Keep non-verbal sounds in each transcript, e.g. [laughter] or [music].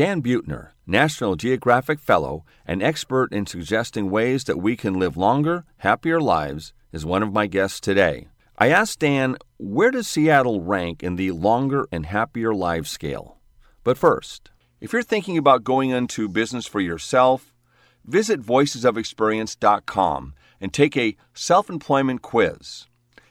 Dan Buettner, National Geographic Fellow and expert in suggesting ways that we can live longer, happier lives, is one of my guests today. I asked Dan, where does Seattle rank in the longer and happier lives scale? But first, if you're thinking about going into business for yourself, visit voicesofexperience.com and take a self employment quiz.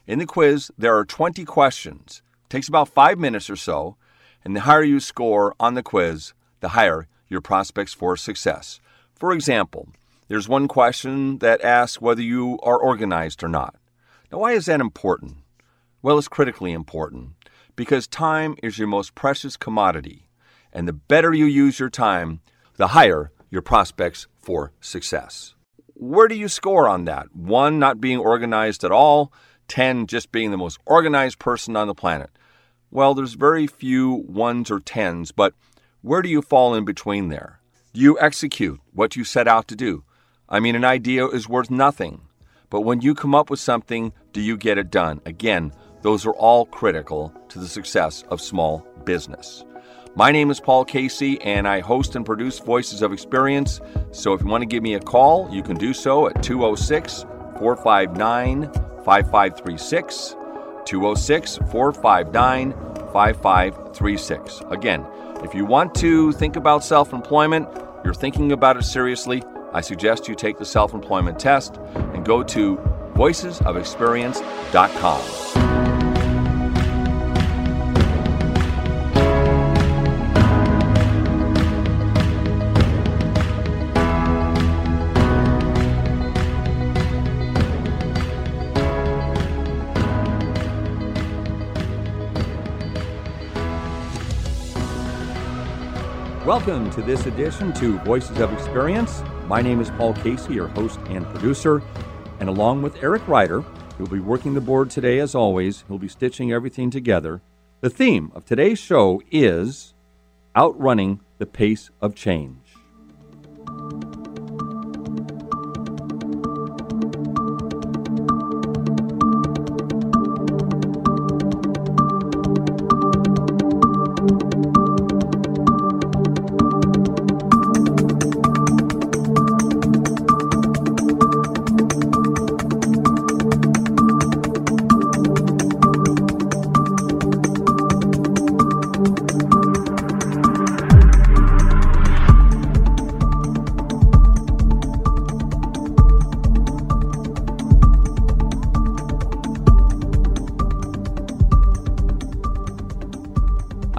In the quiz, there are 20 questions. It takes about five minutes or so, and the higher you score on the quiz, the higher your prospects for success. For example, there's one question that asks whether you are organized or not. Now, why is that important? Well, it's critically important because time is your most precious commodity, and the better you use your time, the higher your prospects for success. Where do you score on that? One, not being organized at all, 10, just being the most organized person on the planet. Well, there's very few ones or tens, but where do you fall in between there? Do you execute what you set out to do? I mean, an idea is worth nothing, but when you come up with something, do you get it done? Again, those are all critical to the success of small business. My name is Paul Casey, and I host and produce Voices of Experience. So if you want to give me a call, you can do so at 206 459 5536. 206 459 5536. Again, if you want to think about self employment, you're thinking about it seriously, I suggest you take the self employment test and go to voicesofexperience.com. Welcome to this edition to Voices of Experience. My name is Paul Casey, your host and producer, and along with Eric Ryder, who'll be working the board today as always, he'll be stitching everything together. The theme of today's show is outrunning the pace of change.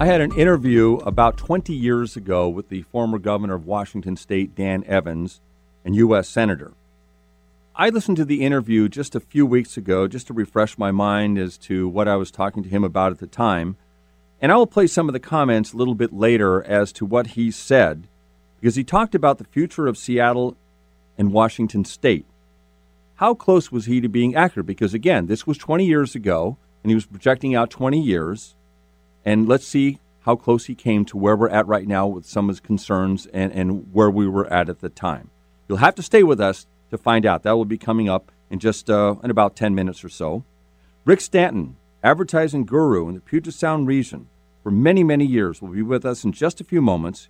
I had an interview about 20 years ago with the former governor of Washington State, Dan Evans, and U.S. Senator. I listened to the interview just a few weeks ago just to refresh my mind as to what I was talking to him about at the time. And I will play some of the comments a little bit later as to what he said, because he talked about the future of Seattle and Washington State. How close was he to being accurate? Because again, this was 20 years ago, and he was projecting out 20 years. And let's see how close he came to where we're at right now with some of his concerns and, and where we were at at the time. You'll have to stay with us to find out. That will be coming up in just uh, in about 10 minutes or so. Rick Stanton, advertising guru in the Puget Sound region for many, many years, will be with us in just a few moments.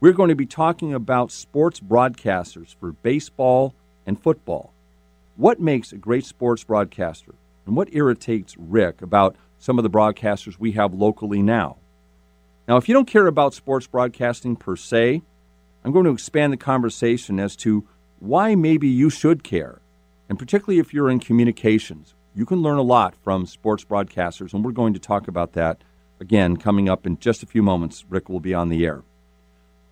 We're going to be talking about sports broadcasters for baseball and football. What makes a great sports broadcaster? And what irritates Rick about some of the broadcasters we have locally now. Now, if you don't care about sports broadcasting per se, I'm going to expand the conversation as to why maybe you should care. And particularly if you're in communications, you can learn a lot from sports broadcasters, and we're going to talk about that again coming up in just a few moments. Rick will be on the air.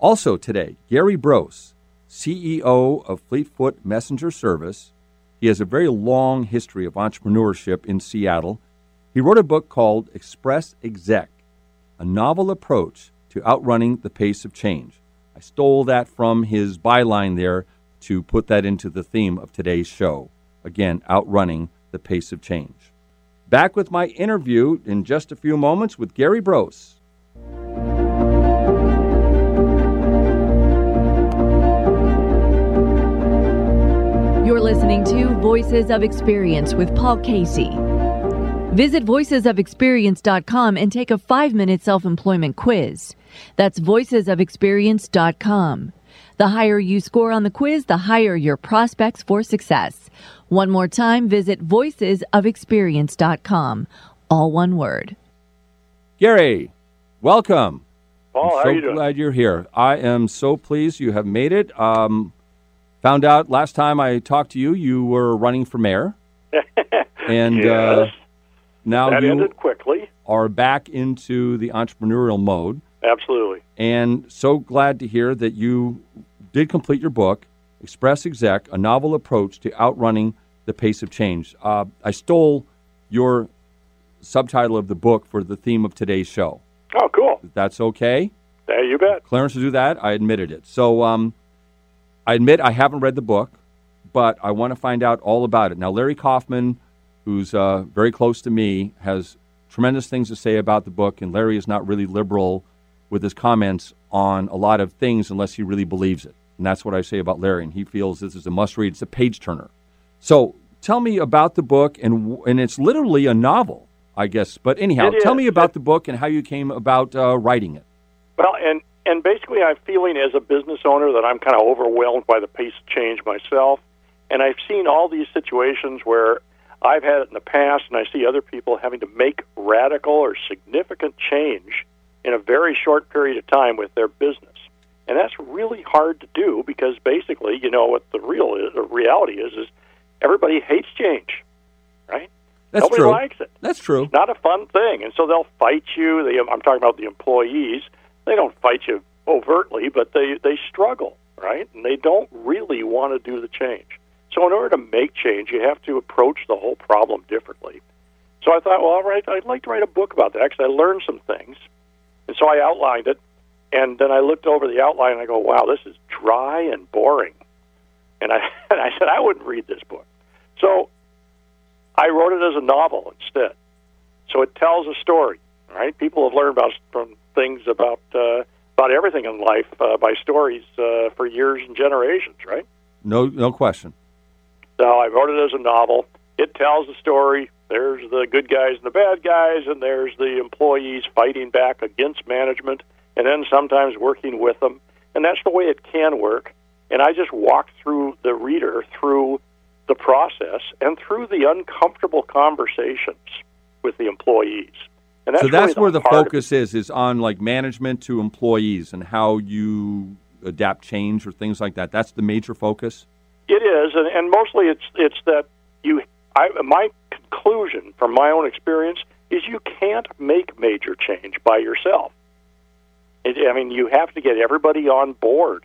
Also today, Gary Brose, CEO of Fleetfoot Messenger Service. He has a very long history of entrepreneurship in Seattle he wrote a book called Express Exec, a novel approach to outrunning the pace of change. I stole that from his byline there to put that into the theme of today's show. Again, outrunning the pace of change. Back with my interview in just a few moments with Gary Brose. You're listening to Voices of Experience with Paul Casey. Visit voicesofexperience.com and take a five minute self employment quiz. That's voicesofexperience.com. The higher you score on the quiz, the higher your prospects for success. One more time, visit voicesofexperience.com. All one word. Gary, welcome. Paul, I'm how so you doing? glad you're here. I am so pleased you have made it. Um, found out last time I talked to you, you were running for mayor. [laughs] and uh, Yes. Now that you ended quickly. are back into the entrepreneurial mode. Absolutely. And so glad to hear that you did complete your book, Express Exec, a novel approach to outrunning the pace of change. Uh, I stole your subtitle of the book for the theme of today's show. Oh, cool. That's okay. Yeah, you bet. Clarence to do that. I admitted it. So um, I admit I haven't read the book, but I want to find out all about it. Now, Larry Kaufman, who's uh, very close to me, has tremendous things to say about the book, and Larry is not really liberal with his comments on a lot of things unless he really believes it. And that's what I say about Larry, and he feels this is a must read. It's a page turner. So tell me about the book, and and it's literally a novel, I guess. But anyhow, tell me about the book and how you came about uh, writing it. Well, and and basically, I'm feeling as a business owner that I'm kind of overwhelmed by the pace of change myself, and I've seen all these situations where I've had it in the past, and I see other people having to make radical or significant change in a very short period of time with their business. And that's really hard to do because basically, you know what the real is, the reality is is everybody hates change, right? That's Nobody true. likes it. That's true. It's not a fun thing, and so they'll fight you. They, I'm talking about the employees. They don't fight you overtly, but they they struggle, right? And they don't really want to do the change. So in order to make change, you have to approach the whole problem differently. So I thought, well, all right, I'd like to write a book about that because I learned some things, and so I outlined it. And then I looked over the outline and I go, wow, this is dry and boring. And I [laughs] and I said I wouldn't read this book. So I wrote it as a novel instead. So it tells a story, right? People have learned about from things about uh, about everything in life uh, by stories uh, for years and generations, right? No, no question. So I wrote it as a novel. It tells the story. There's the good guys and the bad guys, and there's the employees fighting back against management, and then sometimes working with them. And that's the way it can work. And I just walk through the reader through the process and through the uncomfortable conversations with the employees. And that's so that's really where the it. focus is is on like management to employees and how you adapt change or things like that. That's the major focus. It is, and, and mostly it's it's that you. I, my conclusion from my own experience is you can't make major change by yourself. It, I mean, you have to get everybody on board,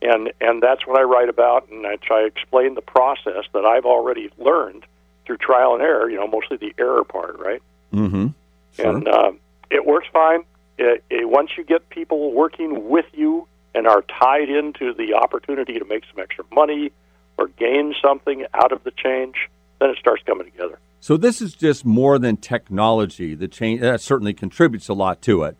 and and that's what I write about, and I try to explain the process that I've already learned through trial and error. You know, mostly the error part, right? Mm-hmm. Sure. And uh, it works fine. It, it, once you get people working with you and are tied into the opportunity to make some extra money or gain something out of the change, then it starts coming together. So this is just more than technology. The change that certainly contributes a lot to it,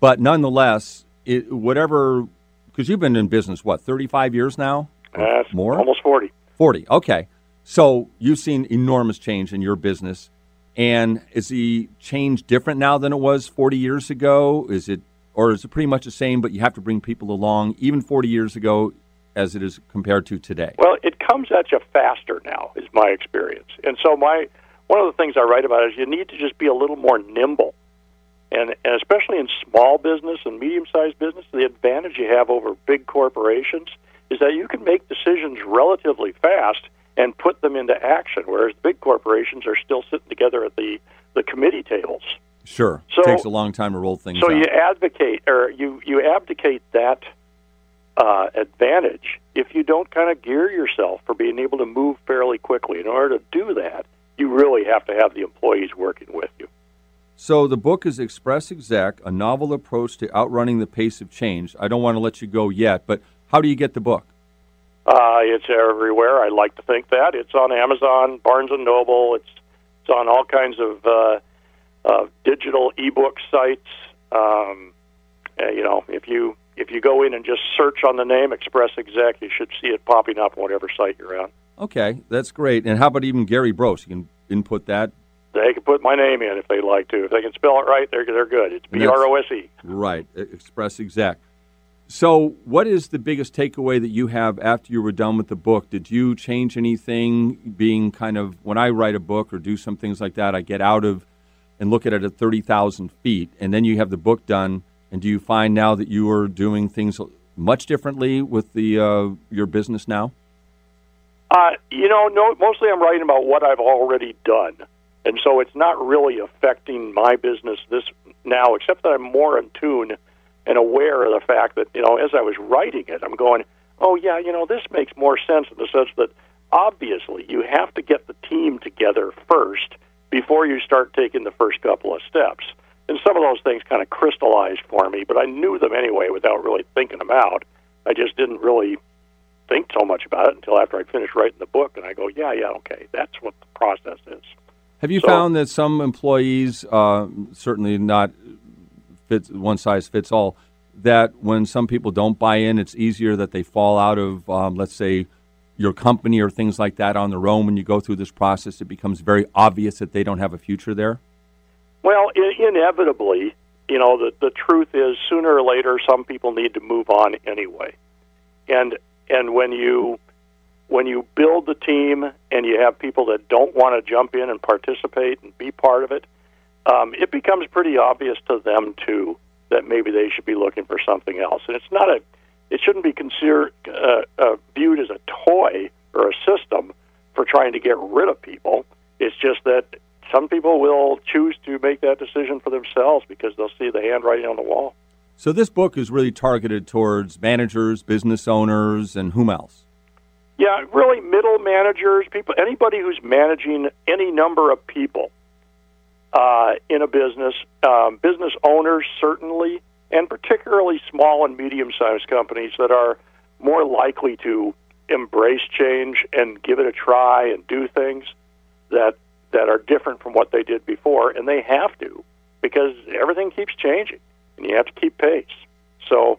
but nonetheless, it, whatever because you've been in business what thirty five years now, That's more almost 40. forty. Okay, so you've seen enormous change in your business, and is the change different now than it was forty years ago? Is it or is it pretty much the same? But you have to bring people along, even forty years ago, as it is compared to today. Well, it comes at you faster now, is my experience. And so my one of the things I write about is you need to just be a little more nimble. And, and especially in small business and medium sized business, the advantage you have over big corporations is that you can make decisions relatively fast and put them into action, whereas big corporations are still sitting together at the, the committee tables. Sure, So- takes a long time to roll things So out. you advocate or you you abdicate that uh, advantage if you don't kind of gear yourself for being able to move fairly quickly. In order to do that, you really have to have the employees working with you. So the book is Express Exec, a novel approach to outrunning the pace of change. I don't want to let you go yet, but how do you get the book? Uh, it's everywhere. I like to think that it's on Amazon, Barnes and Noble. It's it's on all kinds of uh, uh, digital ebook sites. Um, uh, you know, if you if you go in and just search on the name Express Exec, you should see it popping up on whatever site you're on. Okay, that's great. And how about even Gary Brose? You can input that. they can put my name in if they like to. If they can spell it right, they're they're good. It's B R O S E. Right, Express Exec. So, what is the biggest takeaway that you have after you were done with the book? Did you change anything? Being kind of when I write a book or do some things like that, I get out of and look at it at thirty thousand feet, and then you have the book done. And do you find now that you are doing things much differently with the uh, your business now? Uh, you know, no. Mostly, I'm writing about what I've already done, and so it's not really affecting my business this now, except that I'm more in tune and aware of the fact that, you know, as I was writing it, I'm going, oh, yeah, you know, this makes more sense in the sense that obviously you have to get the team together first before you start taking the first couple of steps. And some of those things kind of crystallized for me, but I knew them anyway without really thinking them out. I just didn't really think so much about it until after I finished writing the book, and I go, yeah, yeah, okay, that's what the process is. Have you so, found that some employees, uh, certainly not fits one size fits all. That when some people don't buy in, it's easier that they fall out of, um, let's say, your company or things like that on their own. When you go through this process, it becomes very obvious that they don't have a future there. Well, inevitably, you know, the the truth is sooner or later, some people need to move on anyway, and and when you when you build the team and you have people that don't want to jump in and participate and be part of it, um, it becomes pretty obvious to them too that maybe they should be looking for something else. And it's not a, it shouldn't be considered uh, uh, viewed as a toy or a system for trying to get rid of people. It's just that some people will choose to make that decision for themselves because they'll see the handwriting on the wall. So this book is really targeted towards managers, business owners, and whom else? Yeah, really middle managers, people, anybody who's managing any number of people uh, in a business, um, business owners certainly, and particularly small and medium sized companies that are more likely to embrace change and give it a try and do things that that are different from what they did before, and they have to because everything keeps changing, and you have to keep pace. So,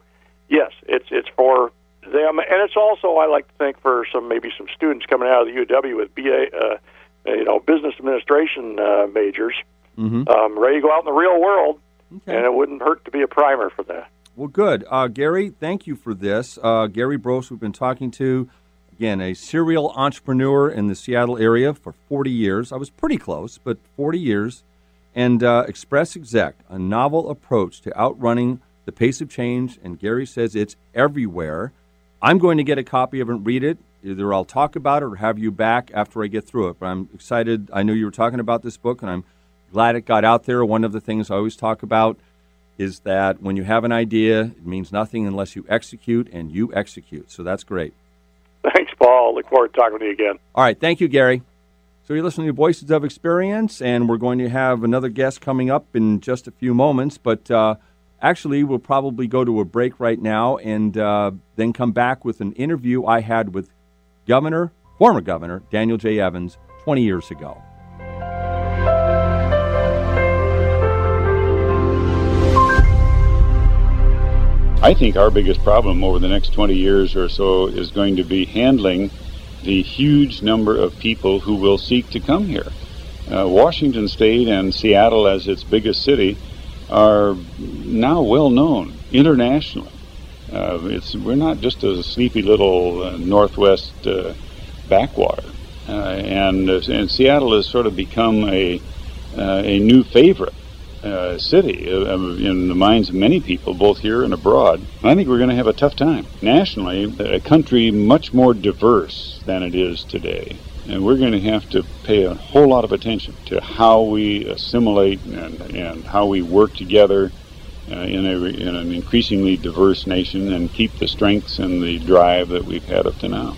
yes, it's it's for them, and it's also I like to think for some maybe some students coming out of the UW with BA, uh, you know, business administration uh, majors mm-hmm. um, ready to go out in the real world, okay. and it wouldn't hurt to be a primer for that. Well, good. Uh, Gary, thank you for this. Uh, Gary Brose, we've been talking to, again, a serial entrepreneur in the Seattle area for 40 years. I was pretty close, but 40 years. And uh, Express Exec, a novel approach to outrunning the pace of change. And Gary says it's everywhere. I'm going to get a copy of it and read it. Either I'll talk about it or have you back after I get through it. But I'm excited. I knew you were talking about this book, and I'm glad it got out there. One of the things I always talk about is that when you have an idea, it means nothing unless you execute, and you execute. So that's great. Thanks, Paul. Look forward to talking to you again. All right. Thank you, Gary. So you're listening to Voices of Experience, and we're going to have another guest coming up in just a few moments. But uh, actually, we'll probably go to a break right now and uh, then come back with an interview I had with Governor, former Governor Daniel J. Evans 20 years ago. I think our biggest problem over the next 20 years or so is going to be handling the huge number of people who will seek to come here. Uh, Washington State and Seattle, as its biggest city, are now well known internationally. Uh, it's we're not just a sleepy little uh, northwest uh, backwater, uh, and, uh, and Seattle has sort of become a a new favorite uh, city uh, in the minds of many people, both here and abroad. I think we're going to have a tough time. Nationally, a country much more diverse than it is today. And we're going to have to pay a whole lot of attention to how we assimilate and, and how we work together uh, in, a, in an increasingly diverse nation and keep the strengths and the drive that we've had up to now.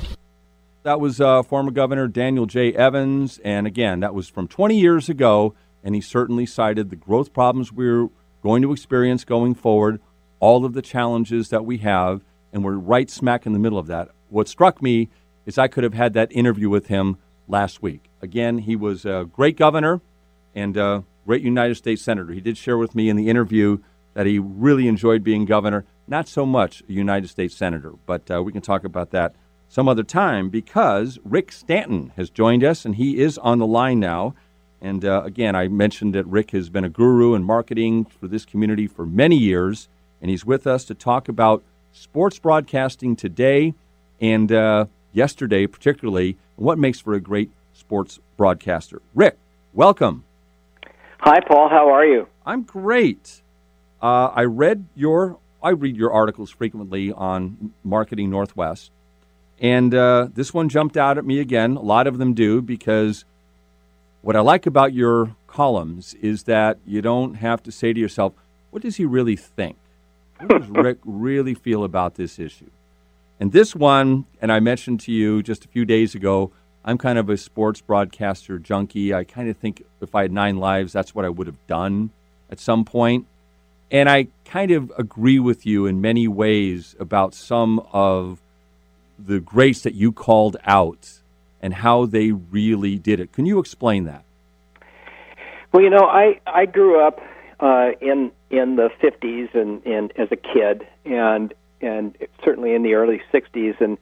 That was uh, former Governor Daniel J. Evans. And again, that was from 20 years ago and he certainly cited the growth problems we're going to experience going forward, all of the challenges that we have, and we're right smack in the middle of that. What struck me is I could have had that interview with him last week. Again, he was a great governor and a great United States Senator. He did share with me in the interview that he really enjoyed being governor, not so much a United States Senator, but uh, we can talk about that some other time because Rick Stanton has joined us and he is on the line now. And uh, again, I mentioned that Rick has been a guru in marketing for this community for many years, and he's with us to talk about sports broadcasting today and uh, yesterday, particularly, and what makes for a great sports broadcaster. Rick, welcome. Hi, Paul. How are you? I'm great. Uh, I read your I read your articles frequently on Marketing Northwest, and uh, this one jumped out at me again. A lot of them do because what I like about your columns is that you don't have to say to yourself, "What does he really think? What does [laughs] Rick really feel about this issue?" And this one, and I mentioned to you just a few days ago, I'm kind of a sports broadcaster junkie. I kind of think if I had nine lives, that's what I would have done at some point. And I kind of agree with you in many ways about some of the grace that you called out and how they really did it. Can you explain that? Well, you know, I I grew up uh, in in the 50s and, and as a kid, and and certainly in the early 60s, and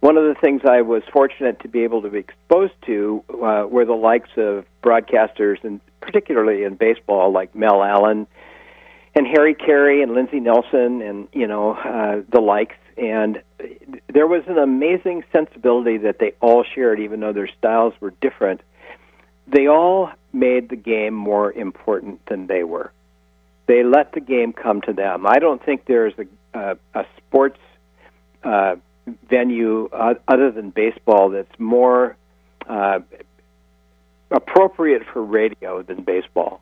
one of the things I was fortunate to be able to be exposed to uh, were the likes of broadcasters, and particularly in baseball, like Mel Allen and Harry Caray and Lindsey Nelson, and you know uh, the likes. And there was an amazing sensibility that they all shared, even though their styles were different. They all made the game more important than they were. They let the game come to them. I don't think there's a, a, a sports uh, venue uh, other than baseball that's more uh, appropriate for radio than baseball.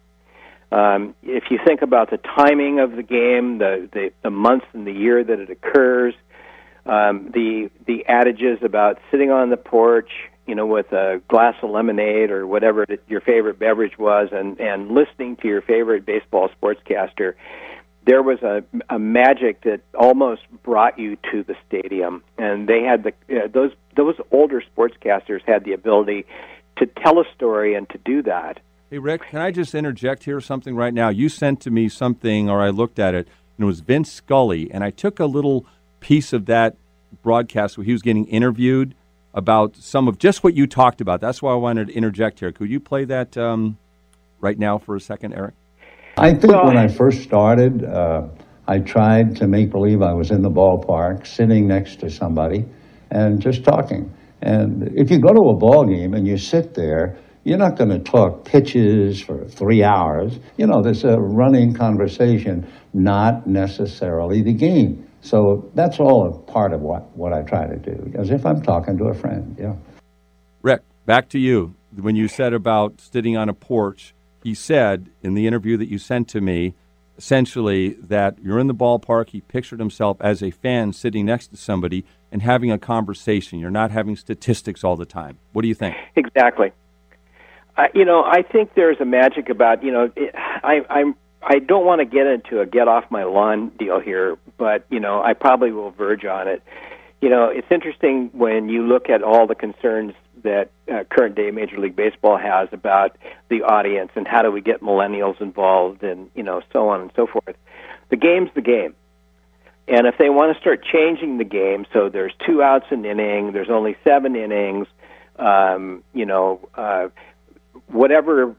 Um, if you think about the timing of the game, the, the, the months and the year that it occurs, um, the the adages about sitting on the porch, you know, with a glass of lemonade or whatever your favorite beverage was, and and listening to your favorite baseball sportscaster, there was a, a magic that almost brought you to the stadium, and they had the uh, those those older sportscasters had the ability to tell a story and to do that. Hey Rick, can I just interject here something right now? You sent to me something, or I looked at it, and it was Vince Scully, and I took a little piece of that broadcast where he was getting interviewed about some of just what you talked about. That's why I wanted to interject here. Could you play that um, right now for a second, Eric? I think well, when I first started, uh, I tried to make believe I was in the ballpark, sitting next to somebody, and just talking. And if you go to a ball game and you sit there, you're not going to talk pitches for three hours. You know, there's a running conversation, not necessarily the game. So that's all a part of what, what I try to do, as if I'm talking to a friend. Yeah. Rick, back to you. When you said about sitting on a porch, he said in the interview that you sent to me, essentially that you're in the ballpark. He pictured himself as a fan sitting next to somebody and having a conversation. You're not having statistics all the time. What do you think? Exactly. Uh, you know, I think there's a magic about you know, it, I, I'm I don't want to get into a get off my lawn deal here, but you know, I probably will verge on it. You know, it's interesting when you look at all the concerns that uh, current day Major League Baseball has about the audience and how do we get millennials involved and you know so on and so forth. The game's the game. And if they want to start changing the game, so there's two outs an inning, there's only seven innings, um, you know, uh, whatever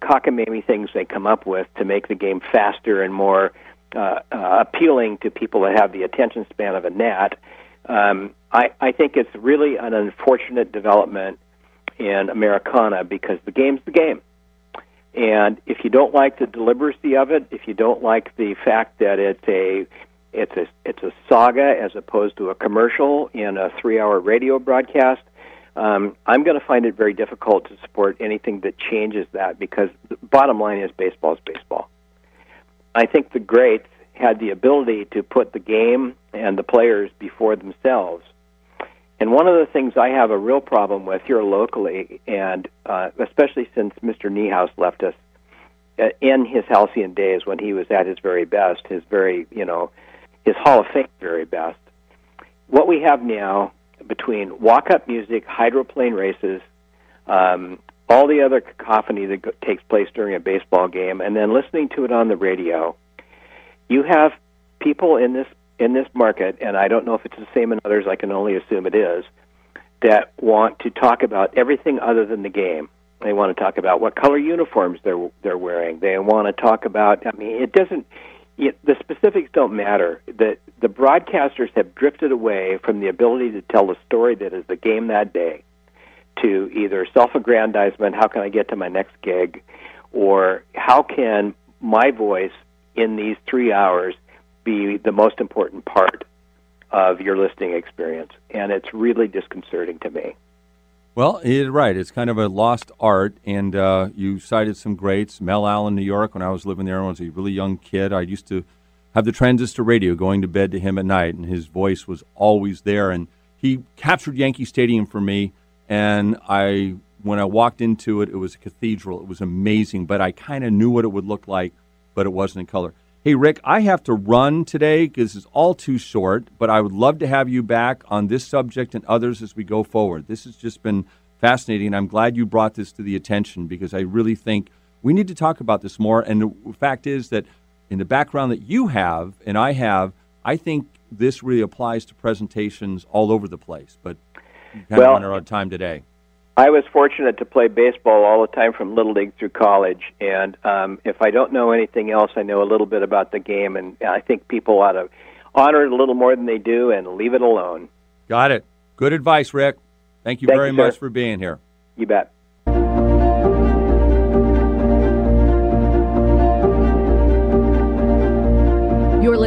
cockamamie things they come up with to make the game faster and more uh, uh, appealing to people that have the attention span of a gnat. Um, I, I think it's really an unfortunate development in Americana because the game's the game. And if you don't like the deliberacy of it, if you don't like the fact that it's a it's a it's a saga as opposed to a commercial in a three-hour radio broadcast, um, I'm going to find it very difficult to support anything that changes that because the bottom line is baseball is baseball. I think the greats had the ability to put the game and the players before themselves. And one of the things I have a real problem with here locally, and uh, especially since Mr. Niehaus left us uh, in his halcyon days when he was at his very best, his very, you know, his Hall of Fame very best. What we have now between walk-up music, hydroplane races, um, all the other cacophony that go- takes place during a baseball game, and then listening to it on the radio, you have people in this in this market, and I don't know if it's the same in others. I can only assume it is that want to talk about everything other than the game. They want to talk about what color uniforms they're they're wearing. They want to talk about. I mean, it doesn't. It, the specifics don't matter. The the broadcasters have drifted away from the ability to tell the story that is the game that day, to either self-aggrandizement. How can I get to my next gig, or how can my voice in these three hours be the most important part of your listening experience? And it's really disconcerting to me. Well, you're right. It's kind of a lost art, and uh, you cited some greats. Mel Allen, New York, when I was living there, when I was a really young kid, I used to have the transistor radio going to bed to him at night, and his voice was always there. And he captured Yankee Stadium for me, and I, when I walked into it, it was a cathedral. It was amazing, but I kind of knew what it would look like, but it wasn't in color. Hey, Rick, I have to run today because it's all too short, but I would love to have you back on this subject and others as we go forward. This has just been fascinating, and I'm glad you brought this to the attention because I really think we need to talk about this more. And the fact is that in the background that you have and I have, I think this really applies to presentations all over the place. But we kind well, of run out of time today. I was fortunate to play baseball all the time from little league through college, and um, if I don't know anything else, I know a little bit about the game, and I think people ought to honor it a little more than they do and leave it alone. Got it. Good advice, Rick. Thank you Thank very you, much for being here. You bet.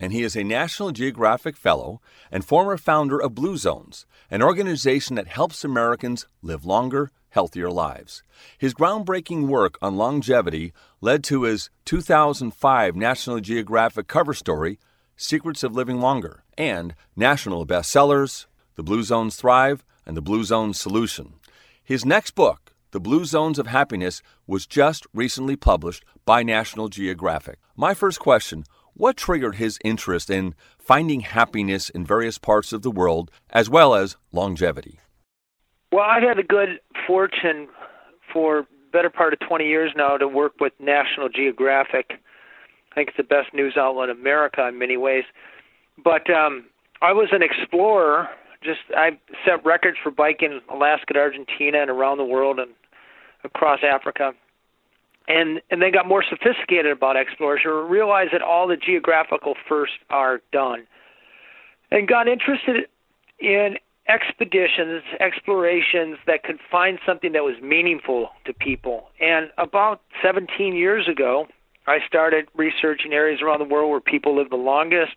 and he is a National Geographic Fellow and former founder of Blue Zones, an organization that helps Americans live longer, healthier lives. His groundbreaking work on longevity led to his 2005 National Geographic cover story, Secrets of Living Longer, and national bestsellers, The Blue Zones Thrive and The Blue Zones Solution. His next book, The Blue Zones of Happiness, was just recently published by National Geographic. My first question what triggered his interest in finding happiness in various parts of the world as well as longevity? Well, I've had the good fortune for better part of 20 years now to work with National Geographic. I think it's the best news outlet in America in many ways. But um, I was an explorer. Just I set records for biking Alaska to Argentina and around the world and across Africa. And and they got more sophisticated about exploration. Realized that all the geographical firsts are done, and got interested in expeditions, explorations that could find something that was meaningful to people. And about 17 years ago, I started researching areas around the world where people live the longest.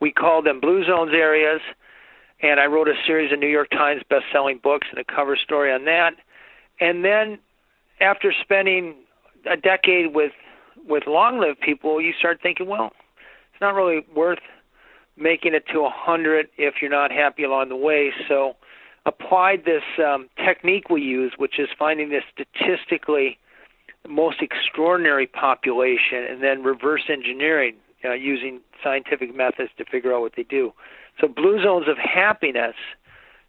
We called them blue zones areas, and I wrote a series of New York Times best-selling books and a cover story on that. And then after spending a decade with with long-lived people, you start thinking, well, it's not really worth making it to a 100 if you're not happy along the way. So applied this um, technique we use, which is finding the statistically most extraordinary population and then reverse engineering uh, using scientific methods to figure out what they do. So blue zones of happiness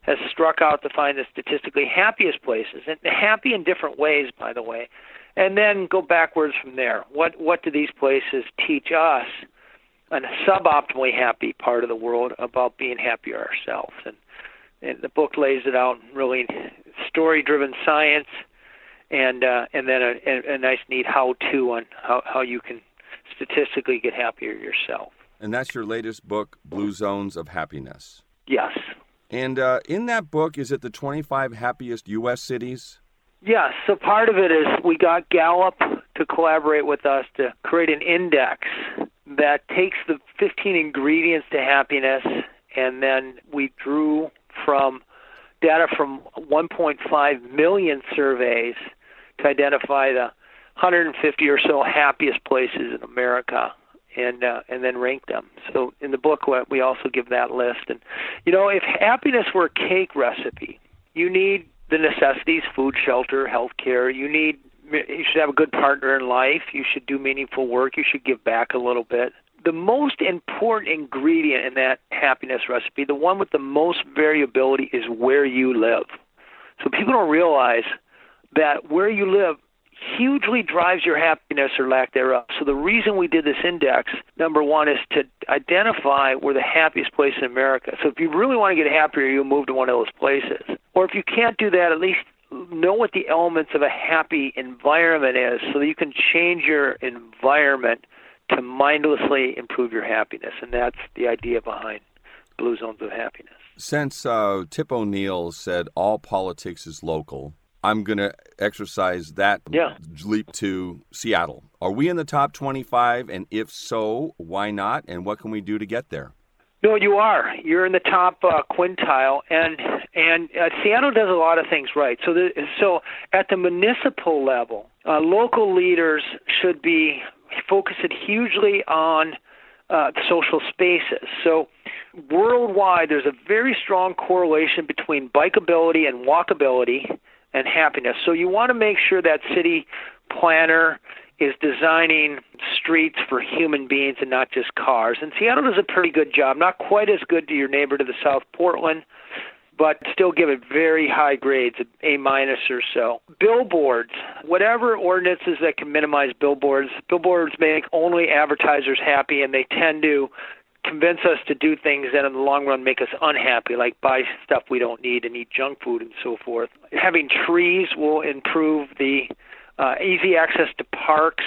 has struck out to find the statistically happiest places, and happy in different ways, by the way, and then go backwards from there. What what do these places teach us? On a suboptimally happy part of the world about being happier ourselves. And, and the book lays it out really story driven science and uh, and then a, a, a nice neat how to on how, how you can statistically get happier yourself. And that's your latest book, Blue Zones of Happiness. Yes. And uh, in that book, is it the 25 happiest U.S. cities? Yes. So part of it is we got Gallup to collaborate with us to create an index that takes the 15 ingredients to happiness, and then we drew from data from 1.5 million surveys to identify the 150 or so happiest places in America and uh, and then rank them. So in the book we also give that list. And you know, if happiness were a cake recipe, you need the necessities: food, shelter, health care. You need you should have a good partner in life. You should do meaningful work. You should give back a little bit. the most important ingredient in that happiness recipe, the one with the most variability, is where you live. So people don't realize that where you live hugely drives your happiness or lack thereof. So the reason we did this index, number one, is to identify where the happiest place in America. So if you really want to get happier, you'll move to one of those places. Or if you can't do that, at least know what the elements of a happy environment is so that you can change your environment to mindlessly improve your happiness. And that's the idea behind Blue Zones of Happiness. Since uh, Tip O'Neill said all politics is local, I'm going to exercise that yeah. leap to Seattle. Are we in the top 25? And if so, why not? And what can we do to get there? No, you are. You're in the top uh, quintile, and and uh, Seattle does a lot of things right. So, the, so at the municipal level, uh, local leaders should be focused hugely on uh, social spaces. So, worldwide, there's a very strong correlation between bikeability and walkability and happiness. So, you want to make sure that city planner is designing streets for human beings and not just cars. And Seattle does a pretty good job, not quite as good to your neighbor to the south, Portland, but still give it very high grades, A minus or so. Billboards, whatever ordinances that can minimize billboards, billboards make only advertisers happy, and they tend to convince us to do things that in the long run make us unhappy, like buy stuff we don't need and eat junk food and so forth. Having trees will improve the uh, easy access to parks,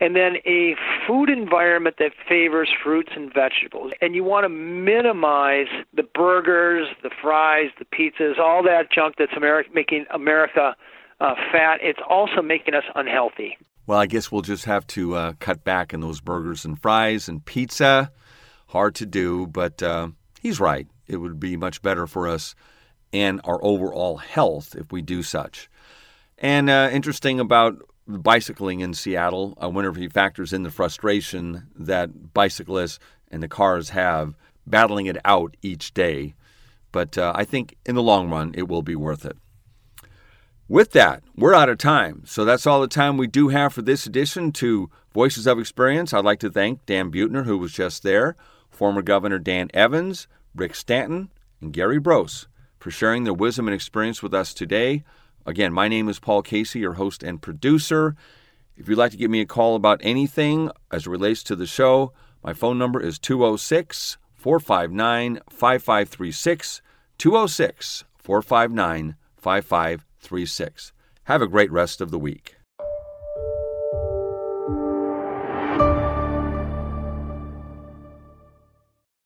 and then a food environment that favors fruits and vegetables. And you want to minimize the burgers, the fries, the pizzas, all that junk that's making America uh, fat. It's also making us unhealthy. Well, I guess we'll just have to uh, cut back on those burgers and fries and pizza. Hard to do, but uh, he's right. It would be much better for us and our overall health if we do such. And uh, interesting about bicycling in Seattle, I wonder if he factors in the frustration that bicyclists and the cars have battling it out each day. But uh, I think in the long run, it will be worth it. With that, we're out of time. So that's all the time we do have for this edition to Voices of Experience. I'd like to thank Dan Buettner, who was just there, former Governor Dan Evans, Rick Stanton, and Gary Brose for sharing their wisdom and experience with us today. Again, my name is Paul Casey, your host and producer. If you'd like to give me a call about anything as it relates to the show, my phone number is 206 459 5536. 206 459 5536. Have a great rest of the week.